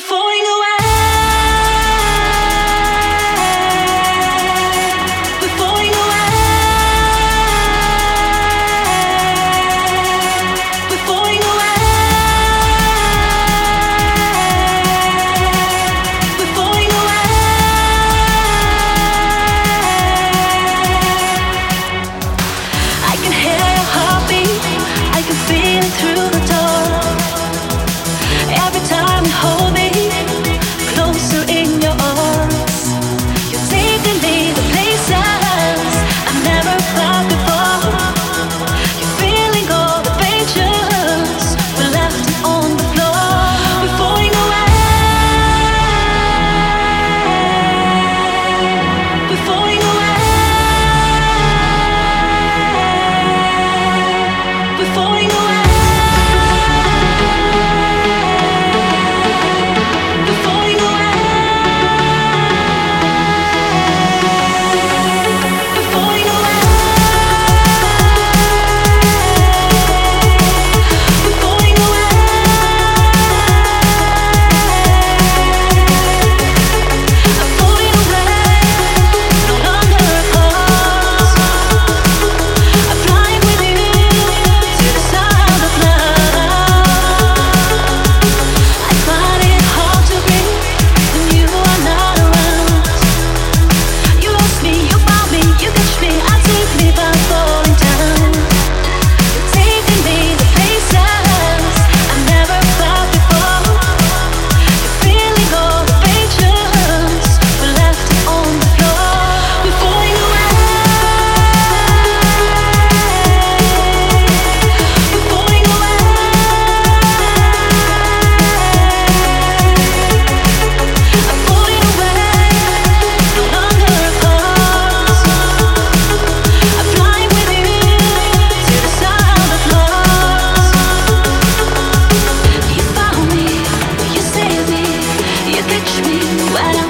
falling away. Avec lui, voilà.